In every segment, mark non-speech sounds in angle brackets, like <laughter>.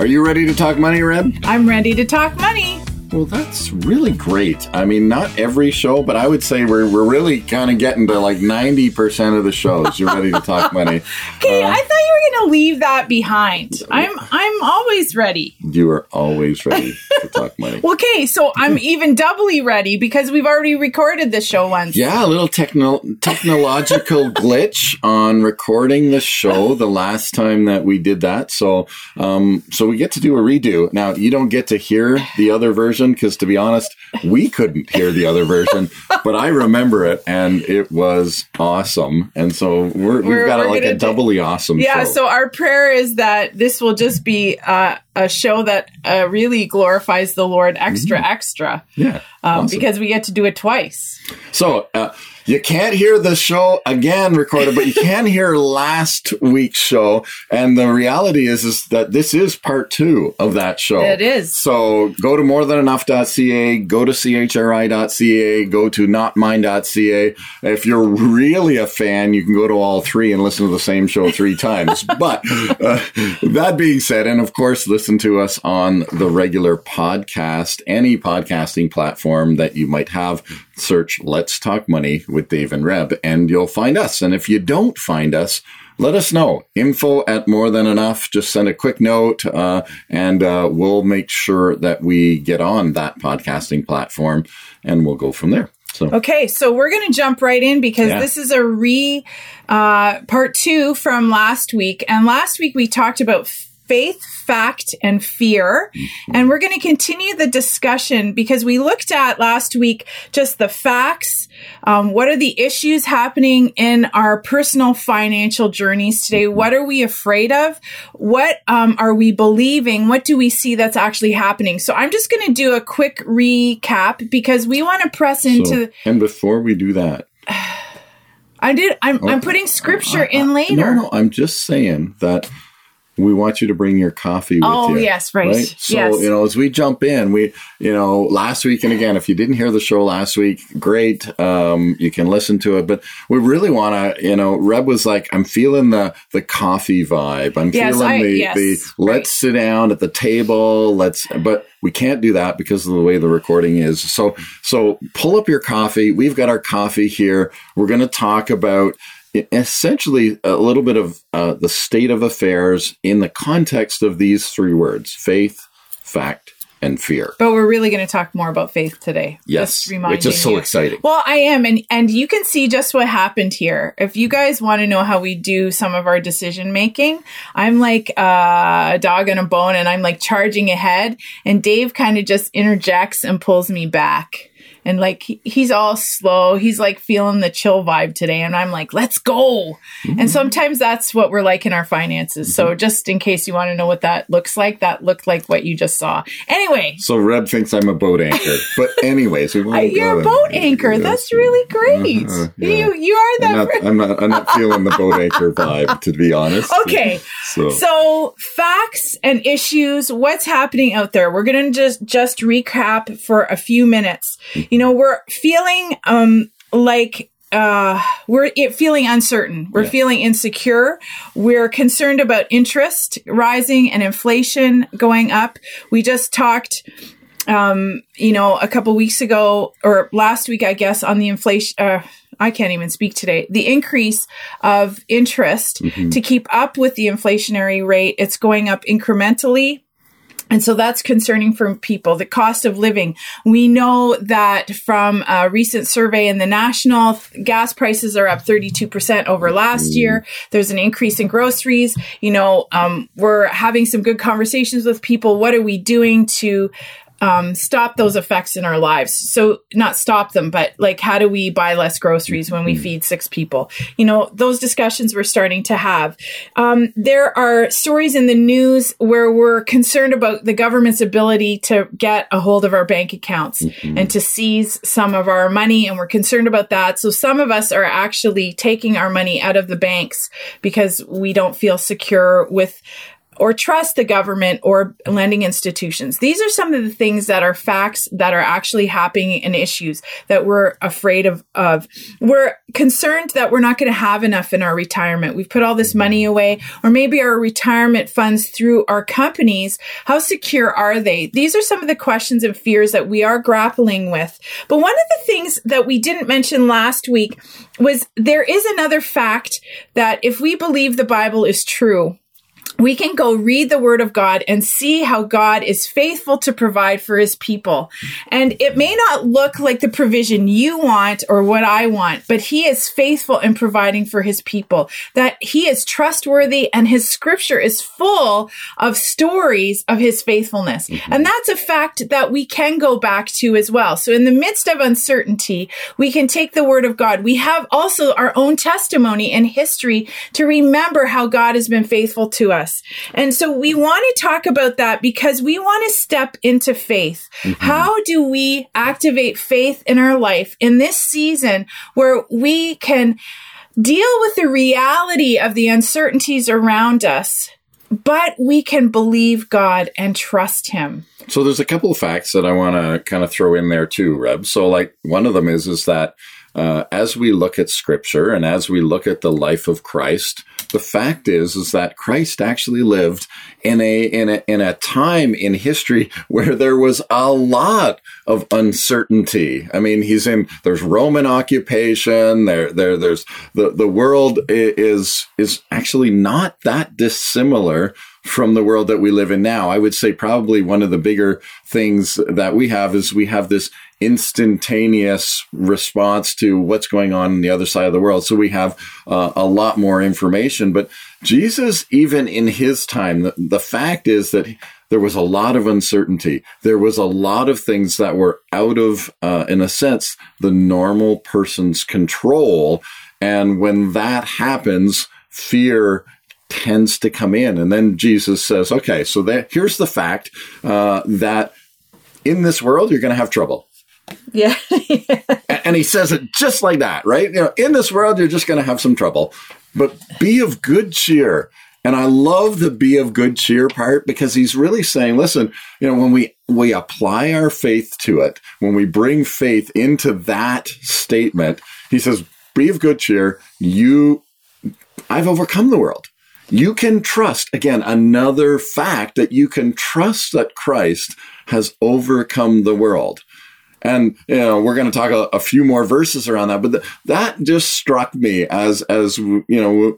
Are you ready to talk money, Reb? I'm ready to talk money. Well, that's really great. I mean, not every show, but I would say we're, we're really kind of getting to like 90% of the shows. You're ready to talk money. <laughs> Okay, I thought you were going to leave that behind. I'm I'm always ready. You are always ready to talk money. <laughs> Well, okay, so I'm <laughs> even doubly ready because we've already recorded the show once. Yeah, a little techno- technological glitch on recording the show the last time that we did that. So, um, so we get to do a redo. Now, you don't get to hear the other version because, to be honest, we couldn't hear the other version, <laughs> but I remember it and it was awesome. And so we're, We're- we've got like a do- doubly awesome Yeah, show. so our prayer is that this will just be uh, a show that uh, really glorifies the Lord extra, extra, yeah. um, Mm-hmm. awesome. because we get to do it twice. So uh, you can't hear the show again recorded, but you <laughs> can hear last week's show. And the reality is, is that this is part two of that show. It is. So go to morethanenough.ca, go to chri.ca, go to notmine.ca. If you're really a fan, you can go to all three and listen to the same show three <laughs> times. But uh, that being said, and of course, listen to us on the regular podcast, any podcasting platform that you might have. Search Let's Talk Money with Dave and Reb, and you'll find us. And if you don't find us, let us know. Info at more than enough. Just send a quick note, uh, and uh, we'll make sure that we get on that podcasting platform, and we'll go from there. So Okay, so we're going to jump right in because Yeah. this is a re uh, part two from last week. And last week we talked about faith, fact, and fear. And we're going to continue the discussion because we looked at last week just the facts. Um, what are the issues happening in our personal financial journeys today? What are we afraid of? What um, are we believing? What do we see that's actually happening? So I'm just going to do a quick recap because we want to press into. So, and before we do that, <sighs> I did. I'm, I'm putting scripture in later. no, no, I'm just saying that we want you to bring your coffee with Oh, you. yes, right. So, Yes. you know, as we jump in, we, you know, last week and again, if you didn't hear the show last week, great. Um, you can listen to it, but we really want to, you know, Reb was like, I'm feeling the, the coffee vibe. I'm Yes, feeling I- the, yes, the, right. let's sit down at the table. Let's, but we can't do that because of the way the recording is. So, so pull up your coffee. We've got our coffee here. We're going to talk about essentially a little bit of uh, the state of affairs in the context of these three words faith, fact, and fear. But we're really going to talk more about faith today. Yes, Just which is so you. exciting. Well, I am, and and you can see just what happened here. If you guys want to know how we do some of our decision making, I'm like uh, a dog on a bone, and I'm like charging ahead, and Dave kind of just interjects and pulls me back. And like he- he's all slow, he's like feeling the chill vibe today, and I'm like, let's go. Mm-hmm. And sometimes that's what we're like in our finances. So just in case you want to know what that looks like, that looked like what you just saw. Anyway, So Reb thinks I'm a boat anchor, <laughs> but anyways, we won't go you're a boat anchor. That's really great. Uh-huh, yeah. You you are I'm that. not, I'm not. I'm not feeling the boat anchor <laughs> vibe, to be honest. okay. So, So facts and issues, what's happening out there? We're gonna just just recap for a few minutes. You know, we're feeling um like uh we're feeling uncertain we're Yeah. feeling insecure we're concerned about interest rising and inflation going up we just talked um you know a couple weeks ago or last week i guess on the inflation uh I can't even speak today. The increase of interest to keep up with the inflationary rate, it's going up incrementally. And so that's concerning for people. The cost of living. We know that from a recent survey in the national, gas prices are up 32% over last year. There's an increase in groceries. You know, um, we're having some good conversations with people. What are we doing to um, stop those effects in our lives. So not stop them, but like how do we buy less groceries when we feed six people? You know, those discussions we're starting to have. Um, there are stories in the news where we're concerned about the government's ability to get a hold of our bank accounts and to seize some of our money, and we're concerned about that. So some of us are actually taking our money out of the banks because we don't feel secure with or trust the government or lending institutions. These are some of the things that are facts that are actually happening and issues that we're afraid of, of. We're concerned that we're not going to have enough in our retirement. We've put all this money away, or maybe our retirement funds through our companies. How secure are they? These are some of the questions and fears that we are grappling with. But one of the things that we didn't mention last week was there is another fact that if we believe the Bible is true, we can go read the word of God and see how God is faithful to provide for his people. And it may not look like the provision you want or what I want, but he is faithful in providing for his people, that he is trustworthy and his scripture is full of stories of his faithfulness. Mm-hmm. And that's a fact that we can go back to as well. So in the midst of uncertainty, we can take the word of God. We have also our own testimony and history to remember how God has been faithful to us. And so we want to talk about that because we want to step into faith. Mm-hmm. How do we activate faith in our life in this season where we can deal with the reality of the uncertainties around us, but we can believe God and trust Him? So there's a couple of facts that I want to kind of throw in there too, Reb. So like one of them is is that uh, as we look at Scripture and as we look at the life of Christ, the fact is is that Christ actually lived in a in a in a time in history <laughs> where there was a lot of uncertainty. I mean, he's in there's Roman occupation. There there there's the the world is is actually not that dissimilar from the world that we live in now. I would say probably one of the bigger things that we have is we have this instantaneous response to what's going on in the other side of the world. So we have uh, a lot more information. But Jesus, even in his time, the, the fact is that there was a lot of uncertainty. There was a lot of things that were out of, uh, in a sense, the normal person's control. And when that happens, fear tends to come in. And then Jesus says, okay, so that, here's the fact uh, that in this world, you're going to have trouble. Yeah. <laughs> And he says it just like that, right? You know, in this world, you're just going to have some trouble, but be of good cheer. And I love the be of good cheer part because he's really saying, listen, you know, when we, we apply our faith to it, when we bring faith into that statement, he says, be of good cheer. You, I've overcome the world. You can trust, again, another fact that you can trust that Christ has overcome the world. And you know we're going to talk a, a few more verses around that, but th- that just struck me as as you know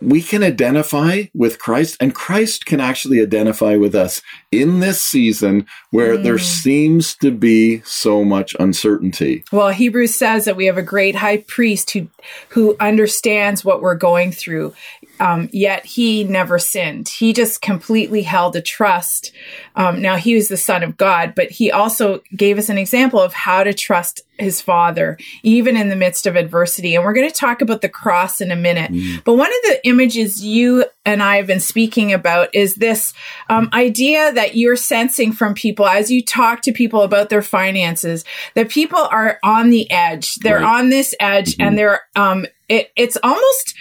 we can identify with Christ, and Christ can actually identify with us in this season where there mm. seems to be so much uncertainty. Well, Hebrews says that we have a great high priest who who understands what we're going through. Um, yet he never sinned. He just completely held a trust. Um, now he was the son of God, but he also gave us an example of how to trust his father, even in the midst of adversity. And we're going to talk about the cross in a minute. But one of the images you and I have been speaking about is this um, idea that you're sensing from people as you talk to people about their finances, that people are on the edge. They're Right. on this edge and they're, um, it, it's almost,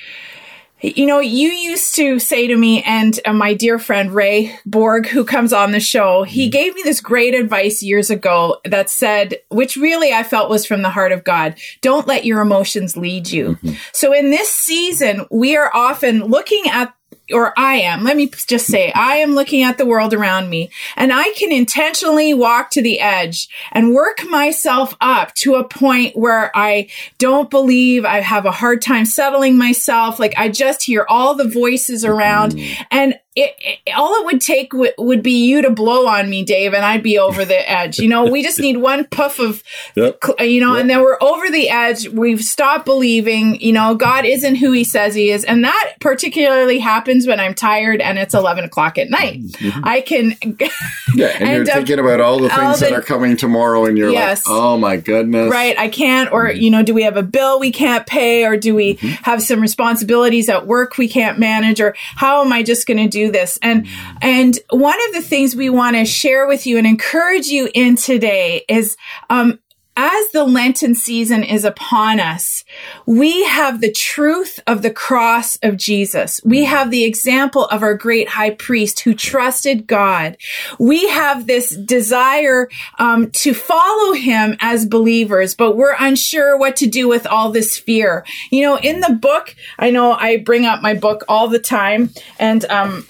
you know, you used to say to me, and uh, my dear friend Ray Borg, who comes on the show, he gave me this great advice years ago that said, which really I felt was from the heart of God don't let your emotions lead you. So in this season, we are often looking at or I am, let me just say, I am looking at the world around me and I can intentionally walk to the edge and work myself up to a point where I don't believe I have a hard time settling myself. Like I just hear all the voices around mm-hmm. and it, it, all it would take w- would be you to blow on me, Dave, and I'd be over the <laughs> edge. You know, we just need one puff of, Yep. Uh, you know, and then we're over the edge. We've stopped believing, you know, God isn't who he says he is. And that particularly happens when I'm tired and it's 11 o'clock at night. Mm-hmm. I can, <laughs> Yeah, and, you're thinking about all the things that the- are coming tomorrow, and you're Yes. like, "Oh my goodness!" right, I can't, or, mm-hmm. you know, do we have a bill we can't pay, or do we mm-hmm. have some responsibilities at work we can't manage, or how am I just going to do this? And, and one of the things we want to share with you and encourage you in today is, um, as the Lenten season is upon us, we have the truth of the cross of Jesus. We have the example of our great high priest who trusted God. We have this desire um, to follow him as believers, but we're unsure what to do with all this fear. You know, in the book, I know I bring up my book all the time, and um,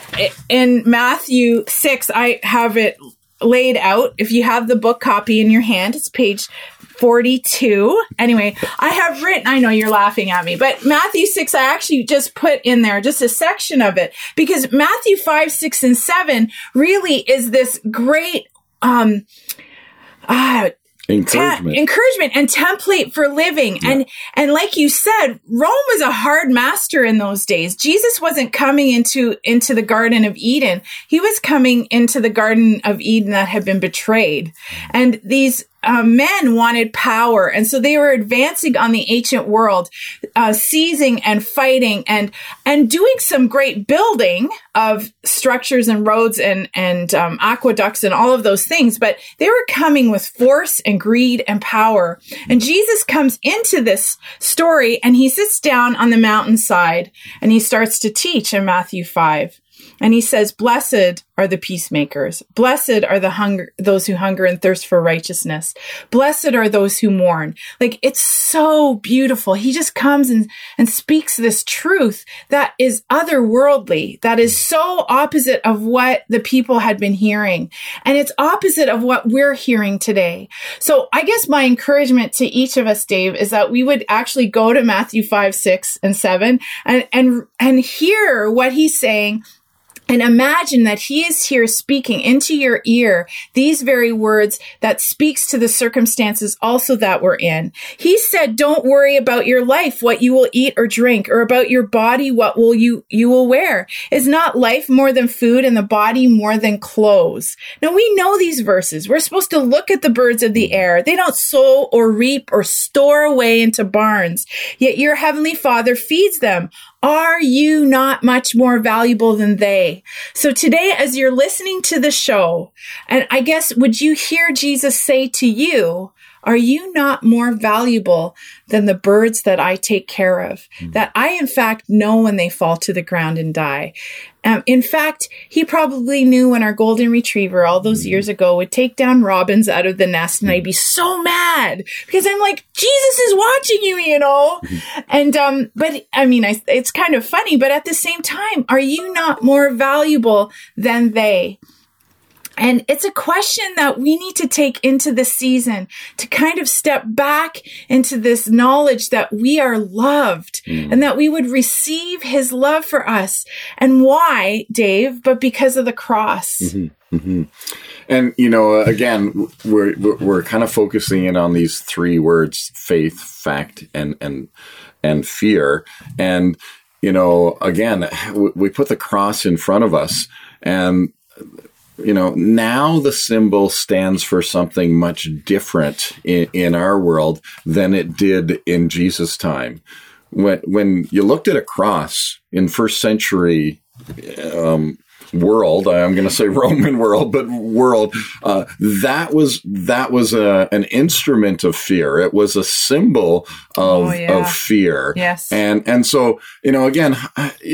in Matthew 6, I have it laid out. If you have the book copy in your hand, it's page 42. Anyway, I have written, I know you're laughing at me, but Matthew 6, I actually just put in there just a section of it because Matthew 5, 6, and 7 really is this great, um, ah, Encouragement. te- encouragement and template for living. And and like you said, Rome was a hard master in those days. Jesus wasn't coming into into the Garden of Eden. He was coming into the Garden of Eden that had been betrayed. And these uh, men wanted power, and so they were advancing on the ancient world, uh, seizing and fighting, and and doing some great building of structures and roads and and um, aqueducts and all of those things. But they were coming with force and greed and power. And Jesus comes into this story, and he sits down on the mountainside, and he starts to teach in Matthew five. And he says, Blessed are the peacemakers. Blessed are the hunger, those who hunger and thirst for righteousness. Blessed are those who mourn. Like it's so beautiful. He just comes and, and speaks this truth that is otherworldly, that is so opposite of what the people had been hearing. And it's opposite of what we're hearing today. So I guess my encouragement to each of us, Dave, is that we would actually go to Matthew 5, 6, and 7 and, and, and hear what he's saying and imagine that he is here speaking into your ear these very words that speaks to the circumstances also that we're in. He said, don't worry about your life, what you will eat or drink, or about your body, what will you, you will wear. Is not life more than food and the body more than clothes? Now we know these verses. We're supposed to look at the birds of the air. They don't sow or reap or store away into barns, yet your heavenly father feeds them. Are you not much more valuable than they? So today, as you're listening to the show, and I guess, would you hear Jesus say to you, are you not more valuable than the birds that I take care of? Hmm. That I, in fact, know when they fall to the ground and die. Um, in fact, he probably knew when our golden retriever all those years ago would take down robins out of the nest, and I'd be so mad because I'm like, Jesus is watching you, you know. And um, but I mean, I, it's kind of funny, but at the same time, are you not more valuable than they? And it's a question that we need to take into the season to kind of step back into this knowledge that we are loved mm. and that we would receive his love for us. And why, Dave? But because of the cross. Mm-hmm, mm-hmm. And you know, uh, again, we're we're- kind of focusing in on these three words: faith, fact, and and and fear. And you know, again, we put the cross in front of us, and you know, now the symbol stands for something much different in, in our world than it did in Jesus' time. When when you looked at a cross in first century world i'm going to say <laughs> roman world but world uh, that was that was a, an instrument of fear it was a symbol of, Oh, yeah. of fear Yes. and and so you know again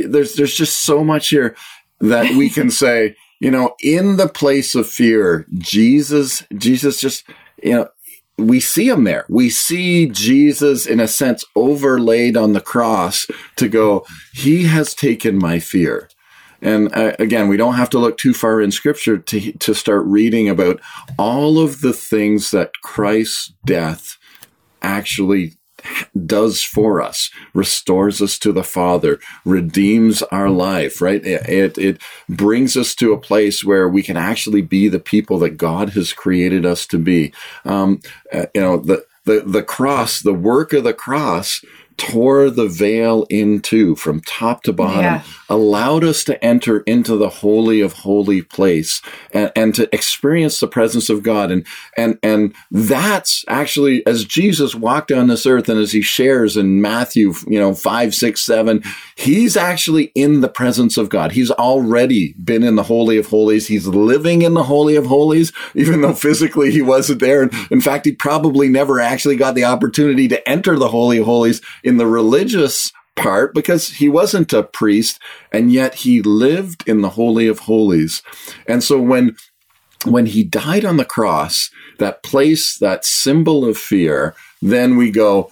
there's there's just so much here that we can <laughs> say you know in the place of fear jesus jesus just you know we see him there. We see Jesus, in a sense, overlaid on the cross to go, He has taken my fear. And uh, again, we don't have to look too far in scripture to, to start reading about all of the things that Christ's death actually does for us, restores us to the Father, redeems our life, right? It, it brings us to a place where we can actually be the people that God has created us to be. Um, uh, you know, the, the, the cross, the work of the cross tore the veil in two from top to bottom, yeah. allowed us to enter into the holy of holy place and, and to experience the presence of God. And, and, and that's actually as Jesus walked on this earth and as he shares in Matthew, you know, five, six, seven, he's actually in the presence of God. He's already been in the holy of holies. He's living in the holy of holies, even though physically he wasn't there. And in fact, he probably never actually got the opportunity to enter the holy of holies in the religious part because he wasn't a priest and yet he lived in the holy of holies. And so when when he died on the cross, that place, that symbol of fear, then we go,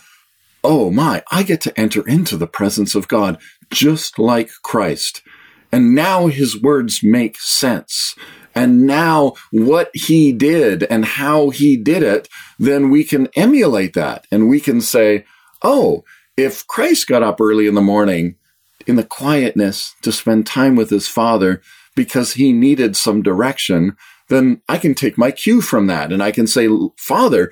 oh my, I get to enter into the presence of God just like Christ. And now his words make sense. And now what he did and how he did it, then we can emulate that and we can say, oh, if Christ got up early in the morning in the quietness to spend time with his father because he needed some direction, then I can take my cue from that and I can say, Father,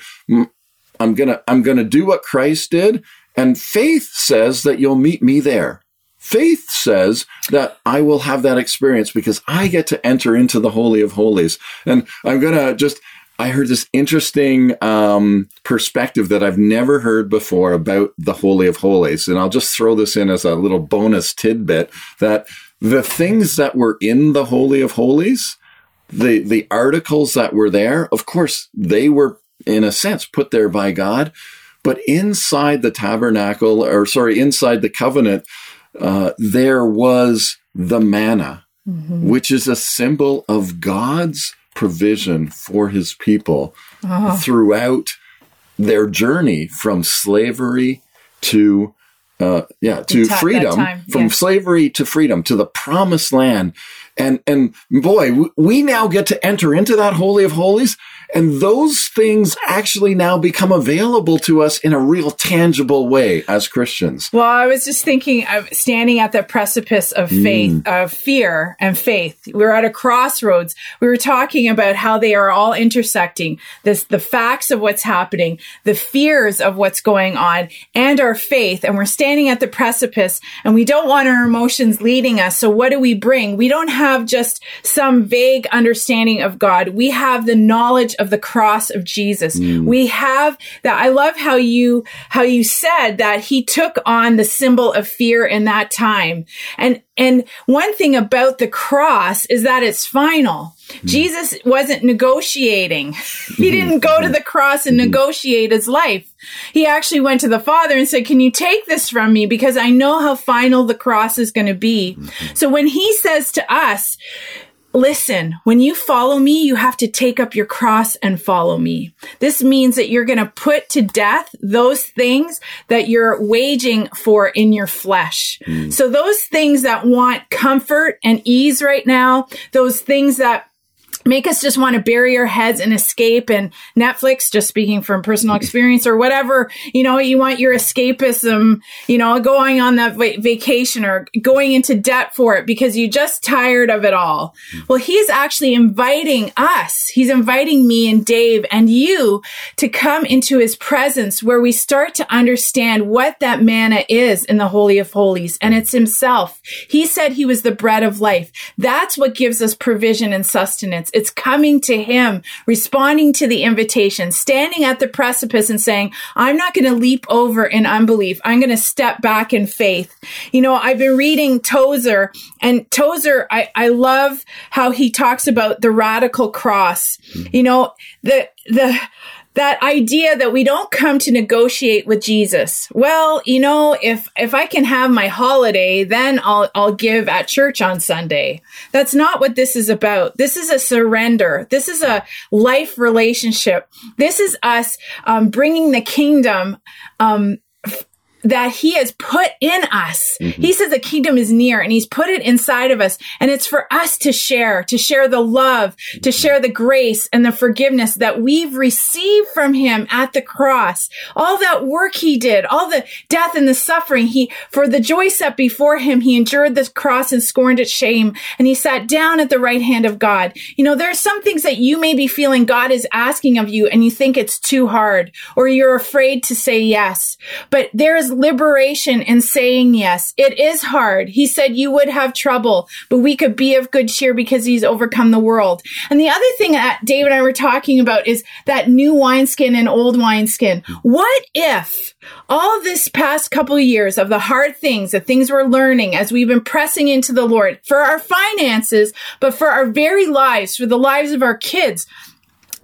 I'm going to, I'm going to do what Christ did. And faith says that you'll meet me there. Faith says that I will have that experience because I get to enter into the Holy of Holies. And I'm going to just I heard this interesting um, perspective that I've never heard before about the Holy of Holies. And I'll just throw this in as a little bonus tidbit that the things that were in the Holy of Holies, the, the articles that were there, of course, they were in a sense put there by God. But inside the tabernacle, or sorry, inside the covenant, uh, there was the manna, mm-hmm. which is a symbol of God's provision for his people oh. throughout their journey from slavery to uh, yeah to freedom from slavery to freedom to the promised land and and boy we now get to enter into that holy of holies and those things actually now become available to us in a real tangible way as Christians. Well, I was just thinking of standing at the precipice of faith, mm. of fear and faith. We are at a crossroads. We were talking about how they are all intersecting this, the facts of what's happening, the fears of what's going on and our faith. And we're standing at the precipice and we don't want our emotions leading us. So what do we bring? We don't have just some vague understanding of God. We have the knowledge of the cross of Jesus. Mm. We have that. I love how you, how you said that he took on the symbol of fear in that time. And, and one thing about the cross is that it's final. Mm. Jesus wasn't negotiating. <laughs> he didn't go to the cross and mm-hmm. negotiate his life. He actually went to the Father and said, Can you take this from me? Because I know how final the cross is going to be. Mm-hmm. So when he says to us, Listen, when you follow me, you have to take up your cross and follow me. This means that you're going to put to death those things that you're waging for in your flesh. Mm. So those things that want comfort and ease right now, those things that make us just want to bury our heads and escape and Netflix, just speaking from personal experience or whatever, you know, you want your escapism, you know, going on that va- vacation or going into debt for it because you're just tired of it all. Hmm. Well, he's actually inviting us. He's inviting me and Dave and you to come into his presence where we start to understand what that manna is in the Holy of Holies and it's himself. He said he was the bread of life. That's what gives us provision and sustenance. It's coming to him, responding to the invitation, standing at the precipice and saying, I'm not going to leap over in unbelief. I'm going to step back in faith. You know, I've been reading Tozer and Tozer, I, I love how he talks about the radical cross. You know, the, the, that idea that we don't come to negotiate with Jesus. Well, you know, if if I can have my holiday, then I'll I'll give at church on Sunday. That's not what this is about. This is a surrender. This is a life relationship. This is us um, bringing the kingdom um, that he has put in us. Mm-hmm. He says the kingdom is near and he's put it inside of us. And it's for us to share, to share the love, to mm-hmm. share the grace and the forgiveness that we've received from him at the cross. All that work he did, all the death and the suffering he, for the joy set before him, he endured the cross and scorned its shame. And he sat down at the right hand of God. You know, there are some things that you may be feeling God is asking of you and you think it's too hard or you're afraid to say yes. But there is liberation in saying yes. It is hard. He said you would have trouble, but we could be of good cheer because he's overcome the world. And the other thing that Dave and I were talking about is that new wineskin and old wineskin. What if all this past couple of years of the hard things, the things we're learning as we've been pressing into the Lord for our finances, but for our very lives, for the lives of our kids,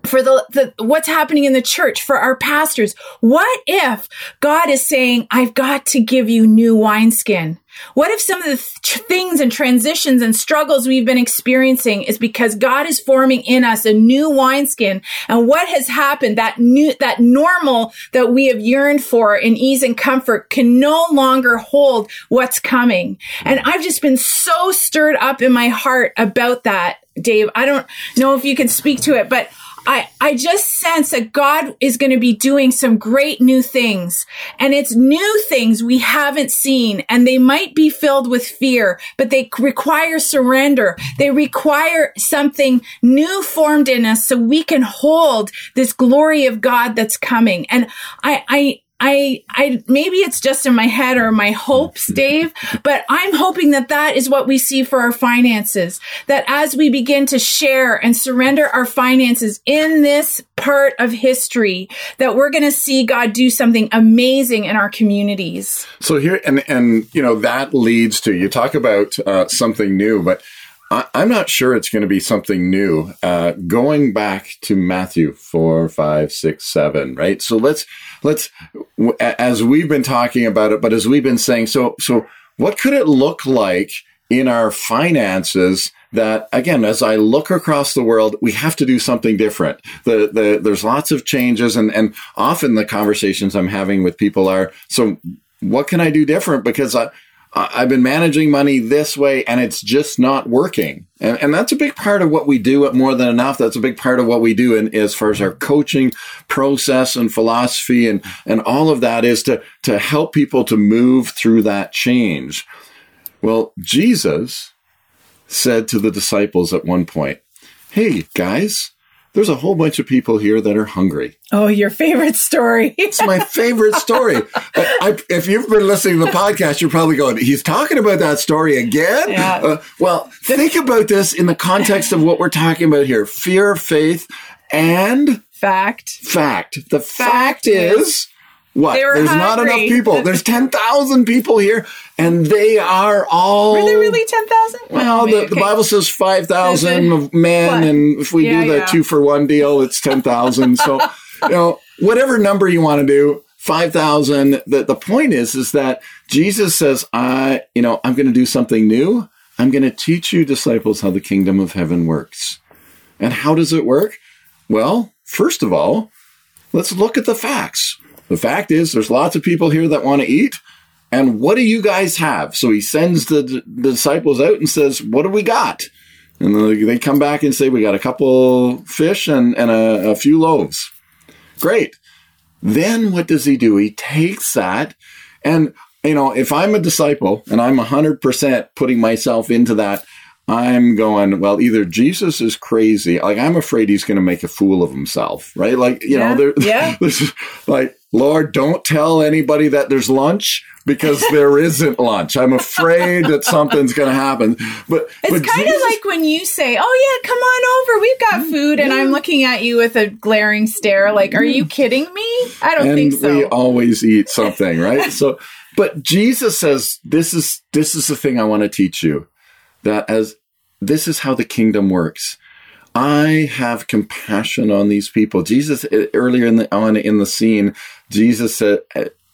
for the, the what's happening in the church for our pastors? What if god is saying i've got to give you new wineskin? What if some of the th- things and transitions and struggles we've been experiencing is because God is forming in us a new wineskin? And what has happened that new that normal that we have yearned for in ease and comfort can no longer hold what's coming? And I've just been so stirred up in my heart about that Dave. I don't know if you can speak to it but I, I just sense that God is going to be doing some great new things and it's new things we haven't seen and they might be filled with fear, but they require surrender. They require something new formed in us so we can hold this glory of God that's coming. And I, I, I, I, maybe it's just in my head or my hopes, <laughs> Dave, but I'm hoping that that is what we see for our finances. That as we begin to share and surrender our finances in this part of history, that we're going to see God do something amazing in our communities. So here, and and you know that leads to you talk about uh, something new, but I, I'm not sure it's going to be something new. Uh, going back to Matthew four, five, six, seven, right? So let's let's as we've been talking about it, but as we've been saying, so so what could it look like in our finances? That again, as I look across the world, we have to do something different. The, the there's lots of changes, and and often the conversations I'm having with people are so. What can I do different? Because I, I've been managing money this way and it's just not working. And, and that's a big part of what we do at More Than Enough. That's a big part of what we do in, as far as our coaching process and philosophy and, and all of that is to, to help people to move through that change. Well, Jesus said to the disciples at one point, Hey, guys, there's a whole bunch of people here that are hungry. Oh, your favorite story. It's my <laughs> favorite story. I, if you've been listening to the podcast, you're probably going, he's talking about that story again? Yeah. Uh, well, think about this in the context of what we're talking about here fear, faith, and Fact. fact. The fact, Fact is. What? There's not enough people. <laughs> There's 10,000 people here, and they are all. Were there really 10,000? Well, the, the Bible says 5,000 <laughs> of men, What? and if we Yeah, do the yeah. two for one deal, it's 10,000. so, <laughs> you know, whatever number you want to do, 5,000. The, the point is, is that Jesus says, I, you know, I'm going to do something new. I'm going to teach you disciples how the kingdom of heaven works. And how does it work? Well, first of all, let's look at the facts. The fact is, there's lots of people here that want to eat. And what do you guys have? So he sends the, the disciples out and says, What do we got? And they come back and say, We got a couple fish and, and a, a few loaves. Great. Then what does he do? He takes that and, you know, if I'm a disciple and I'm 100% putting myself into that, I'm going, well, either Jesus is crazy. Like, I'm afraid he's going to make a fool of himself, right? Like, you Yeah, know, there, yeah. <laughs> this is like, Lord, don't tell anybody that there's lunch because <laughs> there isn't lunch. I'm afraid that something's going to happen. But It's kind of Jesus- like when you say, "Oh yeah, come on over. We've got food," and I'm looking at you with a glaring stare, like, "Are you kidding me?" I don't and think so. we always eat something, right? <laughs> so, but Jesus says, "This is this is the thing I want to teach you. That as this is how the kingdom works." I have compassion on these people. Jesus uh, earlier in the on in the scene, Jesus said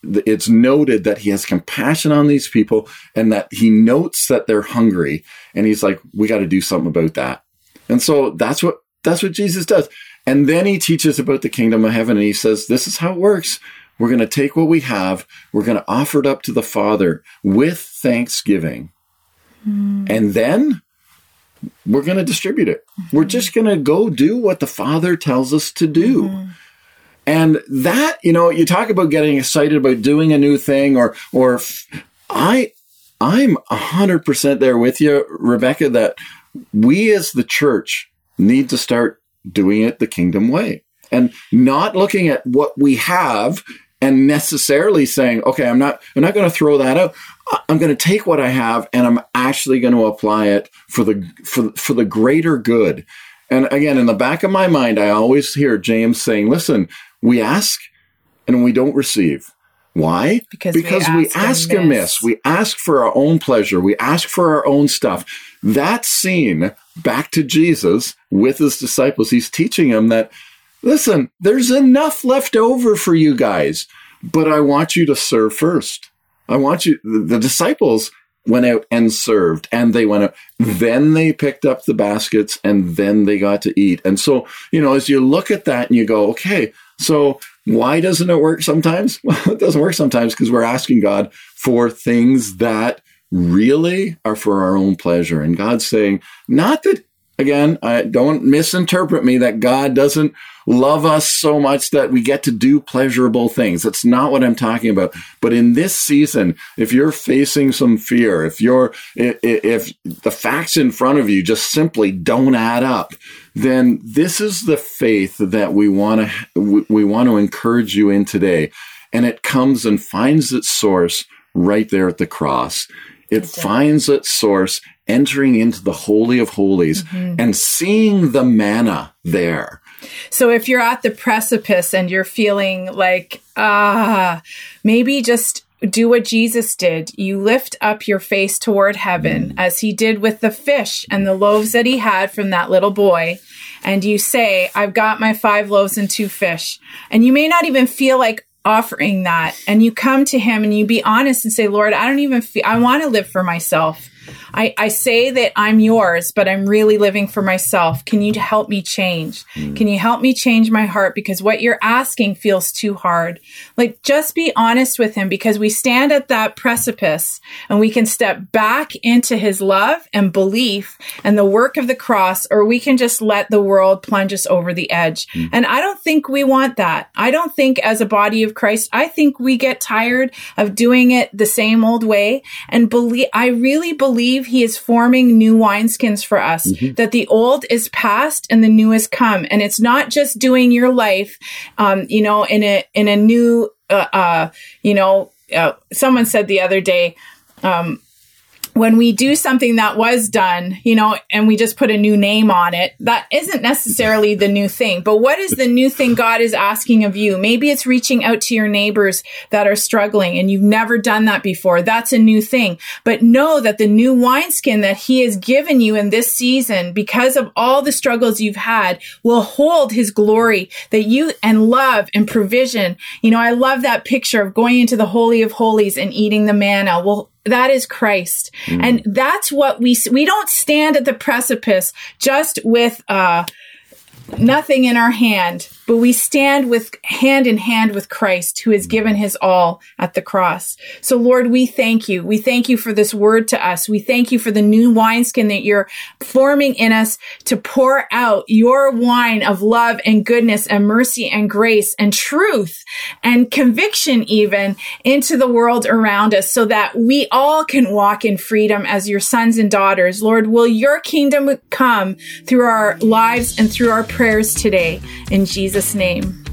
it's noted that he has compassion on these people and that he notes that they're hungry and he's like we got to do something about that. And so that's what that's what Jesus does. And then he teaches about the kingdom of heaven and he says this is how it works. we're going to take what we have, we're going to offer it up to the Father with thanksgiving. Hmm. And then we're going to distribute it. We're hmm. just going to go do what the Father tells us to do. Mm-hmm. And that, you know, you talk about getting excited about doing a new thing or, or I, I'm a hundred percent there with you, Rebecca, that we as the church need to start doing it the kingdom way and not looking at what we have and necessarily saying, okay, I'm not, I'm not going to throw that out. I'm going to take what I have and I'm actually going to apply it for the, for, for the greater good. And again, in the back of my mind, I always hear James saying, listen, we ask and we don't receive. Why? Because we because we ask ask and miss. miss. We ask for our own pleasure. We ask for our own stuff. That scene back to Jesus with his disciples, he's teaching them that, listen, there's enough left over for you guys, but I want you to serve first. I want you, the disciples went out and served and they went out. Then they picked up the baskets and then they got to eat. And so, you know, as you look at that and you go, okay, so why doesn't it work sometimes? <laughs> Well, it doesn't work sometimes because we're asking God for things that really are for our own pleasure. And God's saying, not that, again, I don't misinterpret me that God doesn't love us so much that we get to do pleasurable things. That's not what I'm talking about. But in this season, if you're facing some fear, if you're, if, if the facts in front of you just simply don't add up, then this is the faith that we want to, we, we want to encourage you in today. And it comes and finds its source right there at the cross. It finds its source entering into the Holy of Holies and seeing the manna there. So if you're at the precipice and you're feeling like, ah, maybe just do what Jesus did. You lift up your face toward heaven as he did with the fish and the loaves that he had from that little boy. And you say, I've got my five loaves and two fish. And you may not even feel like offering that. And you come to him and you be honest and say, Lord, I don't even feel, I want to live for myself. I, I say that I'm yours, but I'm really living for myself. Can you help me change? Mm. Can you help me change my heart? Because what you're asking feels too hard. Like, just be honest with him because we stand at that precipice and we can step back into his love and belief and the work of the cross, or we can just let the world plunge us over the edge. Mm. And I don't think we want that. I don't think as a body of Christ, I think we get tired of doing it the same old way and believe, I really believe he is forming new wineskins for us, that the old is past and the new is come. And it's not just doing your life, um, you know, in a, in a new, uh, uh, you know, uh, someone said the other day, um, when we do something that was done, you know, and we just put a new name on it, that isn't necessarily the new thing. But what is the new thing God is asking of you? Maybe it's reaching out to your neighbors that are struggling and you've never done that before. That's a new thing. But know that the new wineskin that He has given you in this season, because of all the struggles you've had, will hold His glory that you and love and provision. You know, I love that picture of going into the Holy of Holies and eating the manna. Well, that is Christ. And that's what we, we don't stand at the precipice just with, uh, nothing in our hand, but we stand with hand in hand with Christ who has mm. given his all at the cross. So Lord, we thank you. We thank you for this word to us. We thank you for the new wineskin that you're forming in us to pour out your wine of love and goodness and mercy and grace and truth and conviction even into the world around us so that we all can walk in freedom as your sons and daughters. Lord, will your kingdom come through our lives and through our prayers today in Jesus' name.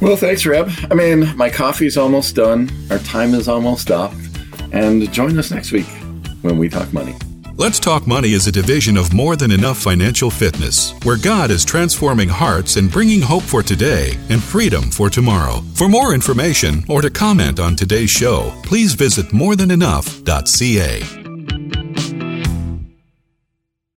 Well, thanks, Reb. I mean, my coffee's almost done. Our time is almost up. And join us next week when we talk money. Let's Talk Money is a division of More Than Enough Financial Fitness, where God is transforming hearts and bringing hope for today and freedom for tomorrow. For more information or to comment on today's show, please visit morethanenough.ca.